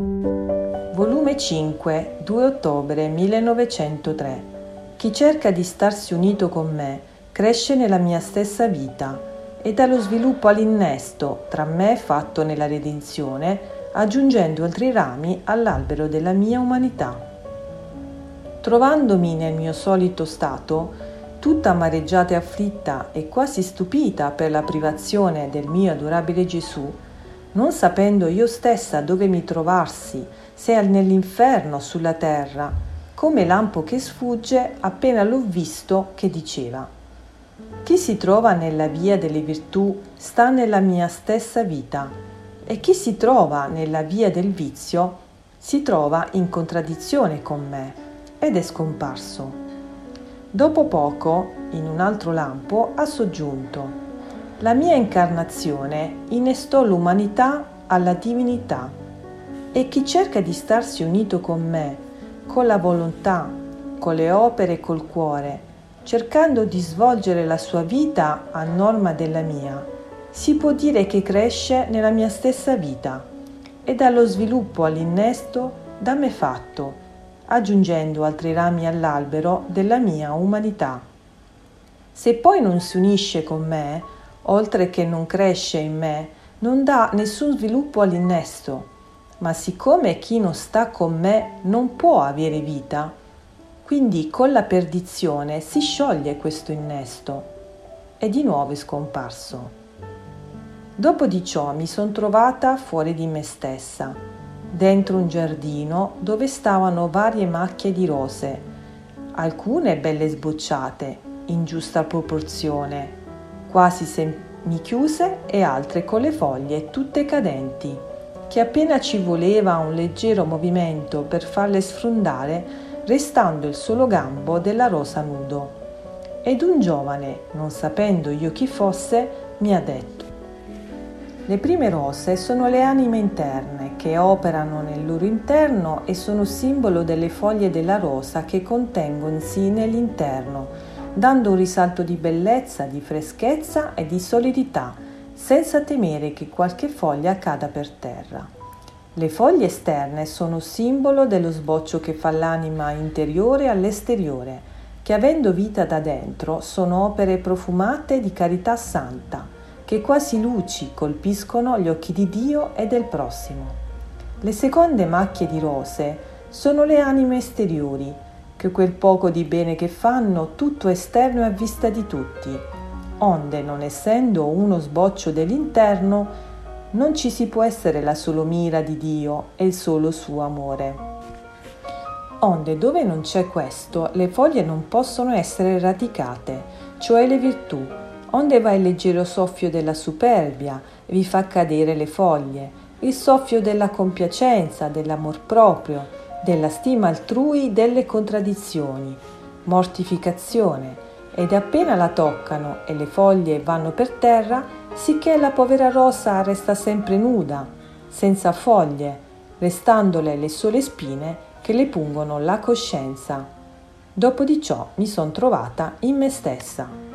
Volume 5, 2 ottobre 1903. Chi cerca di starsi unito con me cresce nella mia stessa vita e dallo sviluppo all'innesto tra me fatto nella redenzione, aggiungendo altri rami all'albero della mia umanità. Trovandomi nel mio solito stato, tutta amareggiata e afflitta e quasi stupita per la privazione del mio adorabile Gesù, non sapendo io stessa dove mi trovassi, se nell'inferno o sulla terra, come lampo che sfugge appena l'ho visto che diceva chi si trova nella via delle virtù sta nella mia stessa vita e chi si trova nella via del vizio si trova in contraddizione con me ed è scomparso. Dopo poco, in un altro lampo, ha soggiunto la mia incarnazione innestò l'umanità alla divinità e chi cerca di starsi unito con me, con la volontà, con le opere e col cuore, cercando di svolgere la sua vita a norma della mia, si può dire che cresce nella mia stessa vita e dallo sviluppo all'innesto da me fatto, aggiungendo altri rami all'albero della mia umanità. Se poi non si unisce con me, oltre che non cresce in me, non dà nessun sviluppo all'innesto, ma siccome chi non sta con me non può avere vita, quindi con la perdizione si scioglie questo innesto. E di nuovo è scomparso. Dopo di ciò mi sono trovata fuori di me stessa, dentro un giardino dove stavano varie macchie di rose, alcune belle sbocciate, in giusta proporzione, quasi semichiuse e altre con le foglie tutte cadenti, che appena ci voleva un leggero movimento per farle sfrondare, restando il solo gambo della rosa nudo. Ed un giovane, non sapendo io chi fosse, mi ha detto, le prime rose sono le anime interne che operano nel loro interno e sono simbolo delle foglie della rosa che contengono in nell'interno, dando un risalto di bellezza, di freschezza e di solidità, senza temere che qualche foglia cada per terra. Le foglie esterne sono simbolo dello sboccio che fa l'anima interiore all'esteriore, che avendo vita da dentro sono opere profumate di carità santa, che quasi luci colpiscono gli occhi di Dio e del prossimo. Le seconde macchie di rose sono le anime esteriori, che quel poco di bene che fanno tutto esterno è a vista di tutti, onde non essendo uno sboccio dell'interno, non ci si può essere la solo mira di Dio e il solo suo amore. Onde dove non c'è questo, le foglie non possono essere radicate, cioè le virtù. Onde va il leggero soffio della superbia vi fa cadere le foglie, il soffio della compiacenza, dell'amor proprio, della stima altrui, delle contraddizioni, mortificazione, ed appena la toccano e le foglie vanno per terra, sicché la povera rosa resta sempre nuda, senza foglie, restandole le sole spine che le pungono la coscienza. Dopo di ciò mi son trovata in me stessa.